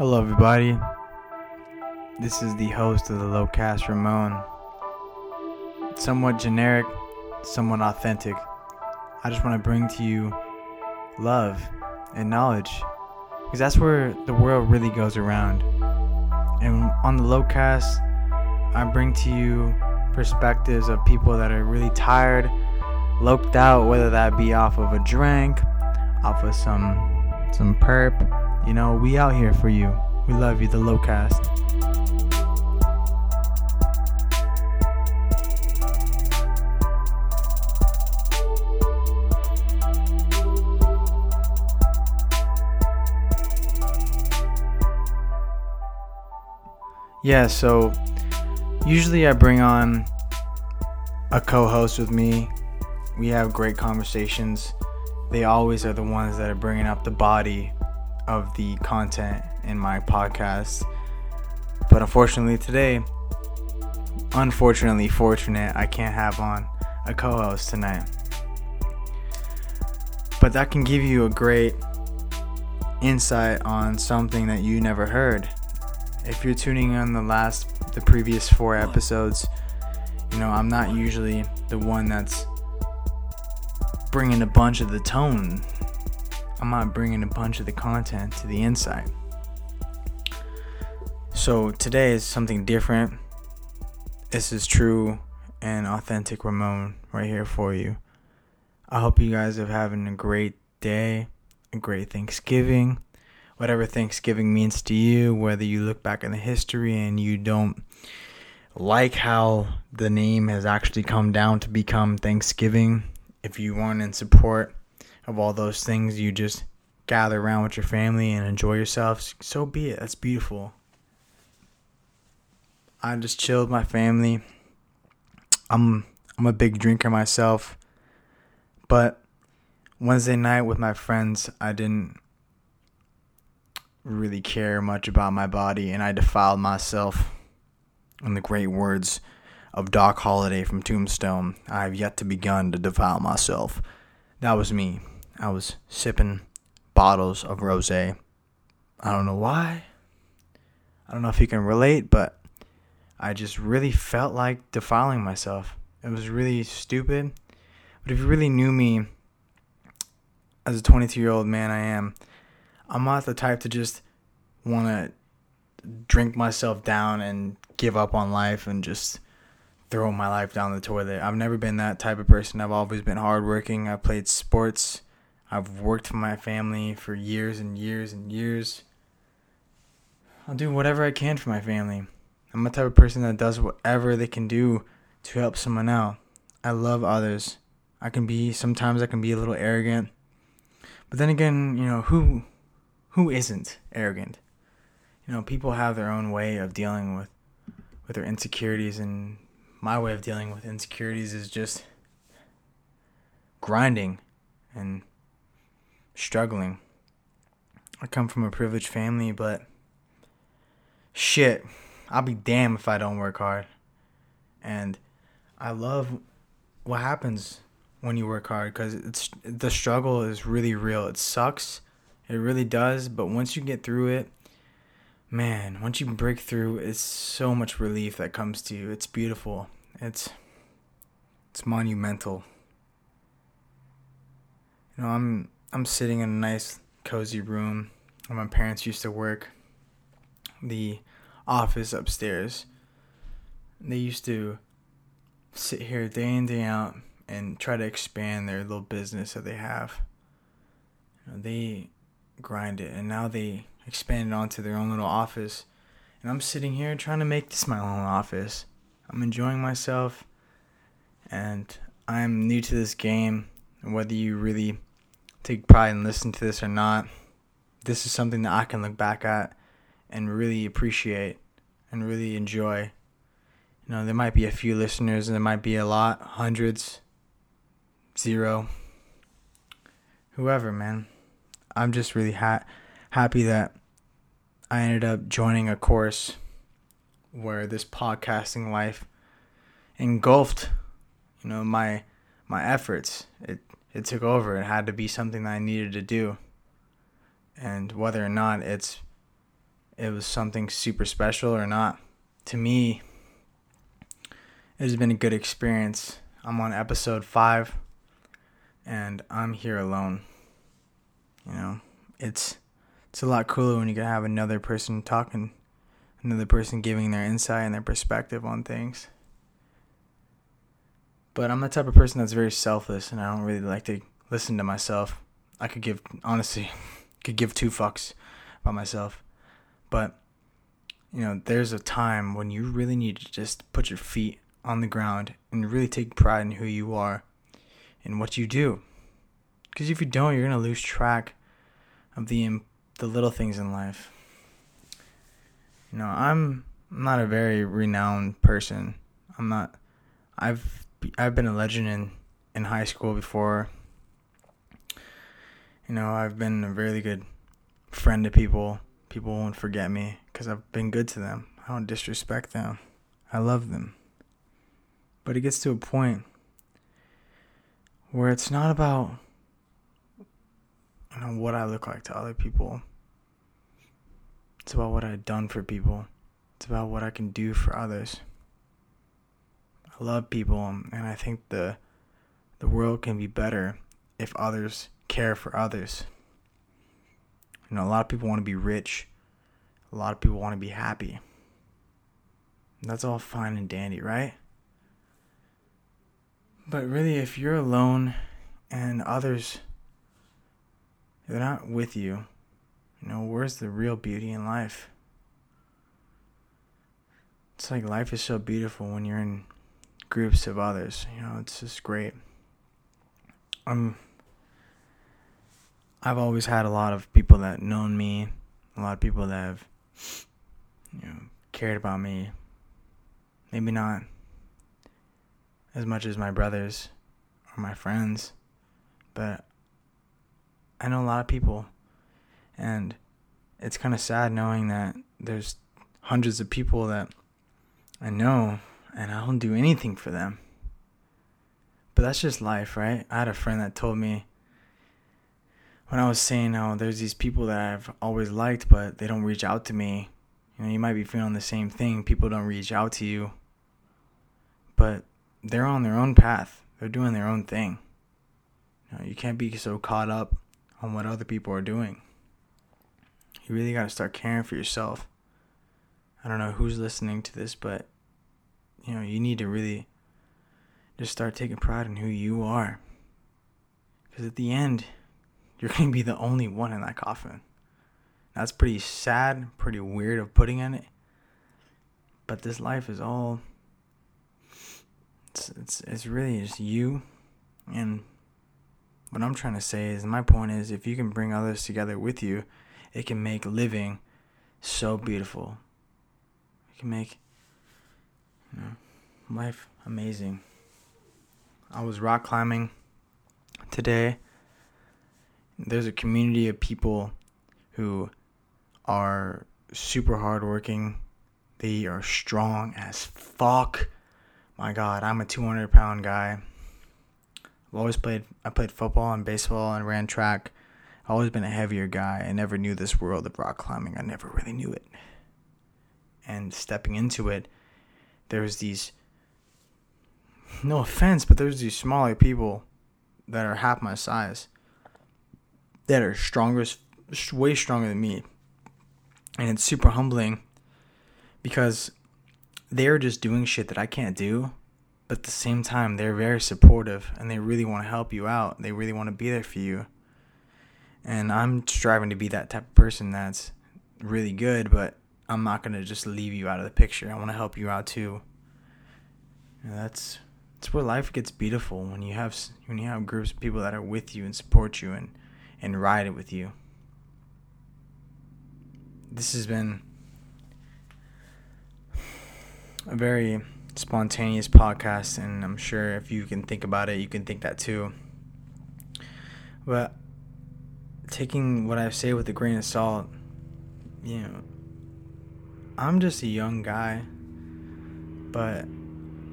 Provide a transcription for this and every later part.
Hello, everybody. This is the host of the Lowcast Ramon. Somewhat generic, somewhat authentic. I just want to bring to you love and knowledge because that's where the world really goes around. And on the Lowcast, I bring to you perspectives of people that are really tired, loked out, whether that be off of a drink, off of some some perp. You know, we out here for you. We love you, the low Lowcast. Yeah, so usually I bring on a co host with me. We have great conversations they always are the ones that are bringing up the body of the content in my podcast. But unfortunately, today, unfortunately, fortunate, I can't have on a co host tonight. But that can give you a great insight on something that you never heard. If you're tuning in the last, the previous four episodes, you know, I'm not usually the one that's bringing a bunch of the tone. I'm not bringing a bunch of the content to the inside. So today is something different. This is true and authentic Ramon right here for you. I hope you guys are having a great day, a great Thanksgiving, whatever Thanksgiving means to you, whether you look back in the history and you don't like how the name has actually come down to become Thanksgiving if you want in support of all those things, you just gather around with your family and enjoy yourself, so be it. That's beautiful. I just chilled my family. I'm I'm a big drinker myself, but Wednesday night with my friends, I didn't really care much about my body and I defiled myself in the great words of Doc Holliday from Tombstone. I have yet to begun to defile myself. That was me. I was sipping bottles of rose. I don't know why. I don't know if you can relate, but I just really felt like defiling myself. It was really stupid. But if you really knew me as a 22 year old man, I am, I'm not the type to just want to drink myself down and give up on life and just throw my life down the toilet. I've never been that type of person. I've always been hardworking. I played sports. I've worked for my family for years and years and years. I'll do whatever I can for my family. I'm the type of person that does whatever they can do to help someone out. I love others. I can be sometimes I can be a little arrogant. But then again, you know, who who isn't arrogant? You know, people have their own way of dealing with with their insecurities and my way of dealing with insecurities is just grinding and struggling. I come from a privileged family, but shit, I'll be damned if I don't work hard. And I love what happens when you work hard because it's the struggle is really real. It sucks, it really does. But once you get through it, man, once you break through, it's so much relief that comes to you. It's beautiful. It's it's monumental. You know, I'm I'm sitting in a nice cozy room where my parents used to work. The office upstairs. They used to sit here day in day out and try to expand their little business that they have. You know, they grind it and now they expanded onto their own little office. And I'm sitting here trying to make this my own office. I'm enjoying myself and I'm new to this game. Whether you really take pride and listen to this or not, this is something that I can look back at and really appreciate and really enjoy. You know, there might be a few listeners and there might be a lot, hundreds, zero, whoever, man. I'm just really ha- happy that I ended up joining a course where this podcasting life engulfed, you know, my my efforts. It it took over. It had to be something that I needed to do. And whether or not it's it was something super special or not. To me, it has been a good experience. I'm on episode five, and I'm here alone. You know, it's it's a lot cooler when you can have another person talking, another person giving their insight and their perspective on things. But I'm the type of person that's very selfless, and I don't really like to listen to myself. I could give honestly, could give two fucks about myself, but you know, there's a time when you really need to just put your feet on the ground and really take pride in who you are and what you do. Because if you don't, you're gonna lose track of the the little things in life. You know, I'm not a very renowned person. I'm not. I've I've been a legend in in high school before. You know, I've been a really good friend to people. People won't forget me because I've been good to them. I don't disrespect them. I love them. But it gets to a point where it's not about you know what I look like to other people. It's about what I've done for people. It's about what I can do for others. Love people and I think the the world can be better if others care for others. You know, a lot of people want to be rich. A lot of people want to be happy. That's all fine and dandy, right? But really, if you're alone and others, they're not with you, you know, where's the real beauty in life? It's like life is so beautiful when you're in groups of others. You know, it's just great. Um, I've always had a lot of people that known me, a lot of people that have, you know, cared about me. Maybe not as much as my brothers or my friends, but I know a lot of people, and it's kind of sad knowing that there's hundreds of people that I know, and I don't do anything for them. But that's just life, right? I had a friend that told me when I was saying, "Oh, there's these people that I've always liked, but they don't reach out to me." You know, you might be feeling the same thing. People don't reach out to you, but they're on their own path. They're doing their own thing. You, know, you can't be so caught up on what other people are doing. You really got to start caring for yourself. I don't know who's listening to this, but you know, you need to really just start taking pride in who you are. Because at the end, you're going to be the only one in that coffin. That's pretty sad, pretty weird of putting in it. But this life is all it's it's it's really just you and what I'm trying to say is my point is if you can bring others together with you, it can make living so beautiful. It can make life amazing. I was rock climbing today. There's a community of people who are super hardworking. They are strong as fuck my God, I'm a 200 pound guy. I've always played. I played football and baseball and ran track. I've always been a heavier guy. I never knew this world of rock climbing. I never really knew it. And stepping into it, there's these. No offense, but there's these smaller people that are half my size that are stronger, way stronger than me. And it's super humbling because they're just doing shit that I can't do, but at the same time, they're very supportive and they really want to help you out. They really want to be there for you. And I'm striving to be that type of person that's really good, but I'm not going to just leave you out of the picture. I want to help you out too. That's that's where life gets beautiful when you have when you have groups of people that are with you and support you and and ride it with you. This has been a very spontaneous podcast, and I'm sure if you can think about it, you can think that too. But taking what I say with a grain of salt, you know, I'm just a young guy, but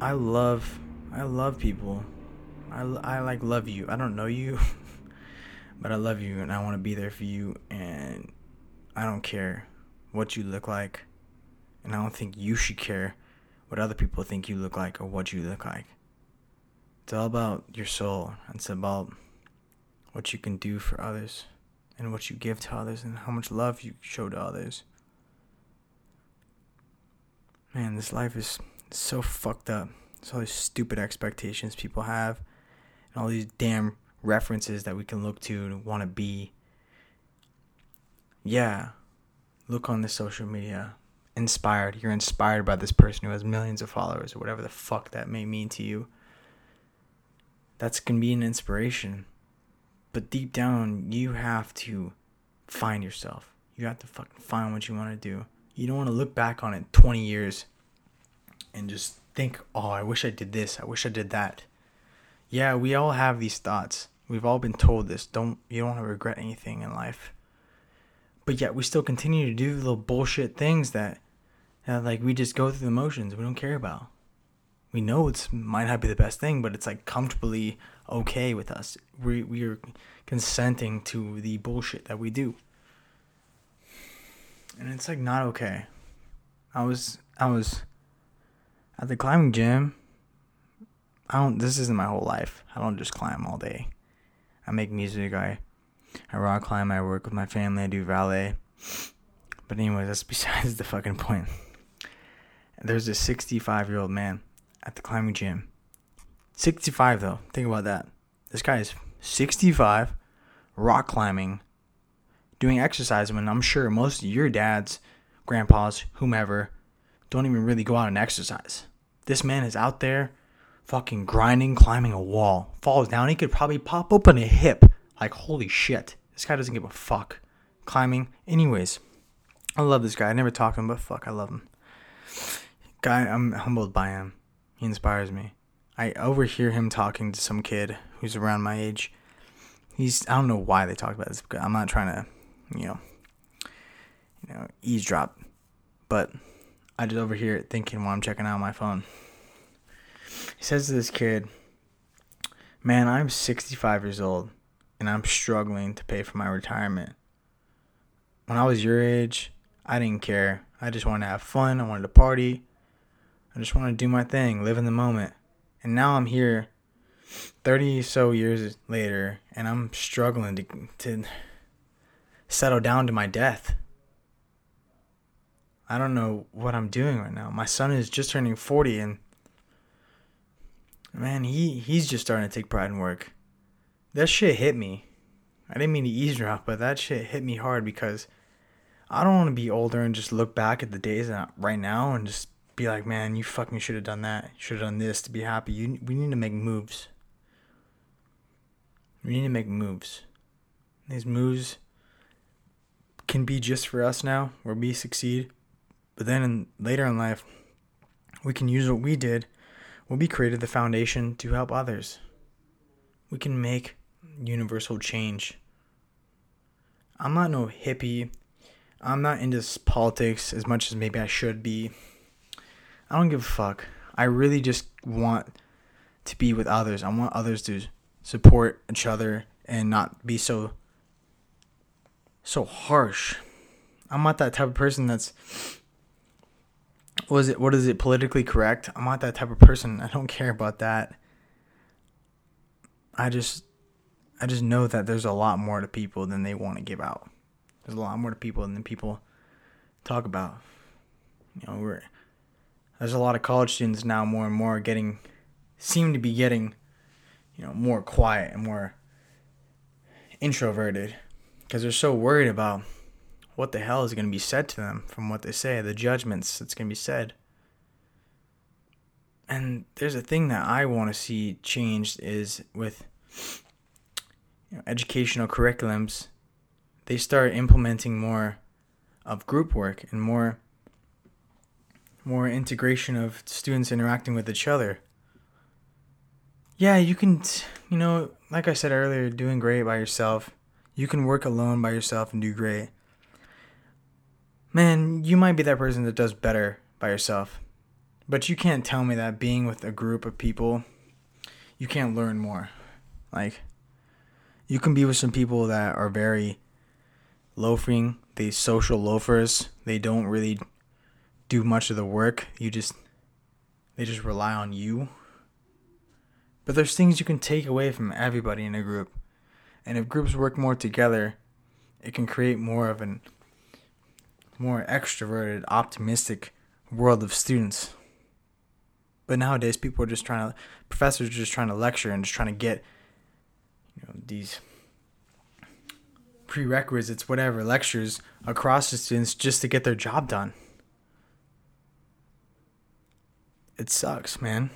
I love, I love people. I, I like love you. I don't know you, but I love you and I want to be there for you and I don't care what you look like. And I don't think you should care what other people think you look like or what you look like. It's all about your soul. It's about what you can do for others and what you give to others and how much love you show to others. Man, this life is so fucked up. It's all these stupid expectations people have and all these damn references that we can look to and want to be. Yeah, look on the social media. Inspired. You're inspired by this person who has millions of followers or whatever the fuck that may mean to you. That's going to be an inspiration. But deep down, you have to find yourself. You have to fucking find what you want to do. You don't want to look back on it 20 years and just think, oh, I wish I did this. I wish I did that. Yeah, we all have these thoughts. We've all been told this. Don't you don't want to regret anything in life. But yet we still continue to do little bullshit things that, that like we just go through the motions. We don't care about. We know it's might not be the best thing, but it's like comfortably okay with us. We we are consenting to the bullshit that we do. And it's like not okay. I was I was at the climbing gym I don't. This isn't my whole life. I don't just climb all day. I make music. I I rock climb. I work with my family. I do valet. But anyways, that's besides the fucking point. There's a 65 year old man at the climbing gym. 65 though. Think about that. This guy is 65, rock climbing, doing exercise when I'm sure most of your dads, grandpas, whomever, don't even really go out and exercise. This man is out there fucking grinding, climbing a wall, falls down. He could probably pop open a hip. Like, holy shit. This guy doesn't give a fuck. Climbing. Anyways, I love this guy. I never talk to him, but fuck, I love him. Guy, I'm humbled by him. He inspires me. I overhear him talking to some kid who's around my age. He's I don't know why they talk about this. I'm not trying to, you know, you know, eavesdrop, but I just overhear it thinking while I'm checking out my phone. He says to this kid, Man, I'm 65 years old and I'm struggling to pay for my retirement. When I was your age, I didn't care. I just wanted to have fun. I wanted to party. I just wanted to do my thing, live in the moment. And now I'm here 30 so years later and I'm struggling to to settle down to my death. I don't know what I'm doing right now. My son is just turning 40 and man, he he's just starting to take pride in work. That shit hit me. I didn't mean to eavesdrop, but that shit hit me hard because I don't want to be older and just look back at the days right now and just be like, man, you fucking should have done that. You should have done this to be happy. You, we need to make moves. We need to make moves. These moves can be just for us now, where we succeed, but then in, later in life, we can use what we did we created the foundation to help others. We can make universal change. I'm not no hippie. I'm not into politics as much as maybe I should be. I don't give a fuck. I really just want to be with others. I want others to support each other and not be so so harsh. I'm not that type of person that's was it what is it politically correct? I'm not that type of person. I don't care about that. I just I just know that there's a lot more to people than they want to give out. There's a lot more to people than people talk about. You know, we're there's a lot of college students now more and more getting seem to be getting you know more quiet and more introverted because they're so worried about what the hell is going to be said to them from what they say, the judgments that's going to be said. And there's a thing that I want to see changed is with you know, educational curriculums, they start implementing more of group work and more more integration of students interacting with each other. Yeah, you can, you know, like I said earlier, doing great by yourself. You can work alone by yourself and do great man, you might be that person that does better by yourself. But you can't tell me that being with a group of people, you can't learn more. Like, you can be with some people that are very loafing, they social loafers. They don't really do much of the work. You just they just rely on you. But there's things you can take away from everybody in a group. And if groups work more together, it can create more of an more extroverted, optimistic world of students. But nowadays, people are just trying to, professors are just trying to lecture and just trying to get, you know, these prerequisites, whatever, lectures across to students just to get their job done. It sucks, man.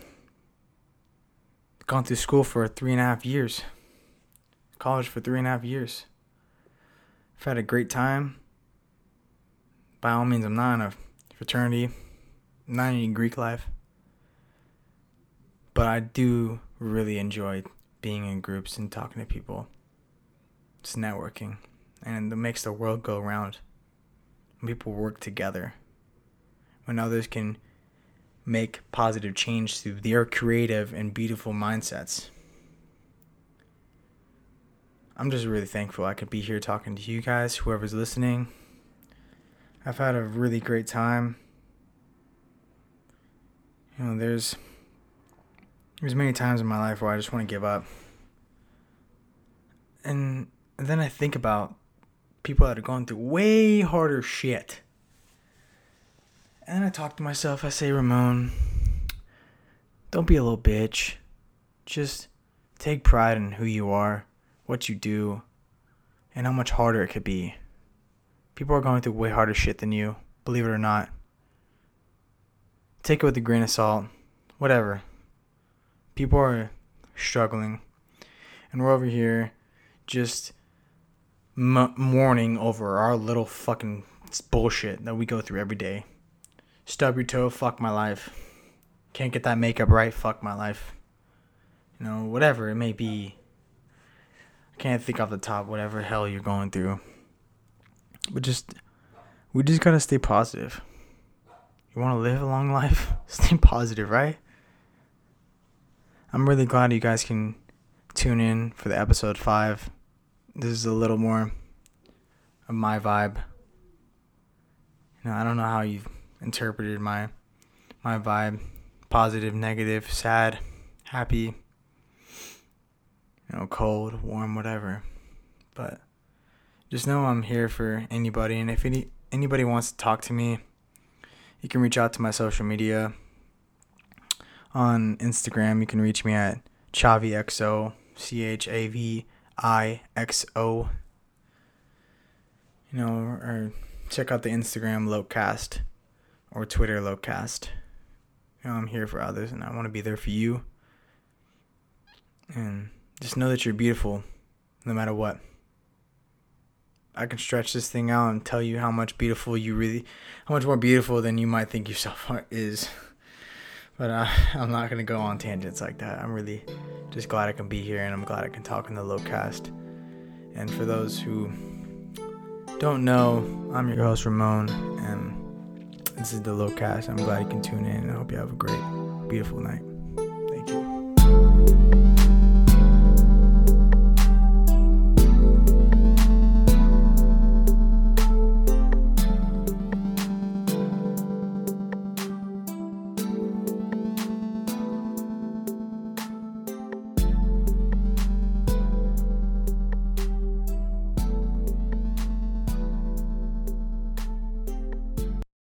Gone through school for three and a half years, college for three and a half years. I've had a great time. By all means, I'm not in a fraternity, not in Greek life. But I do really enjoy being in groups and talking to people. It's networking. And it makes the world go round. When people work together. When others can make positive change through their creative and beautiful mindsets. I'm just really thankful I could be here talking to you guys, whoever's listening. I've had a really great time. You know, there's there's many times in my life where I just want to give up. And then I think about people that are going through way harder shit. And I talk to myself, I say, Ramon, don't be a little bitch. Just take pride in who you are what you do, and how much harder it could be. People are going through way harder shit than you, believe it or not. Take it with a grain of salt. Whatever. People are struggling. And we're over here just m- mourning over our little fucking bullshit that we go through every day. Stub your toe, fuck my life. Can't get that makeup right, fuck my life. You know, whatever it may be I can't think off the top whatever hell you're going through. But just we just gotta stay positive. You wanna live a long life? Stay positive, right? I'm really glad you guys can tune in for the episode five. This is a little more of my vibe. You know, I don't know how you've interpreted my my vibe. Positive, negative, sad, happy you know, cold, warm, whatever. But just know I'm here for anybody, and if any anybody wants to talk to me, you can reach out to my social media. On Instagram, you can reach me at ChavixO, C H A V I X O. You know, or check out the Instagram Locast or Twitter Locast. You know, I'm here for others, and I want to be there for you. And just know that you're beautiful no matter what. I can stretch this thing out and tell you how much beautiful you really, how much more beautiful than you might think yourself is. But uh, I'm not to go on tangents like that. I'm really just glad I can be here and I'm glad I can talk in the low cast. And for those who don't know, I'm your host, Ramon, and this is the low cast. I'm glad you can tune in and I hope you have a great, beautiful night.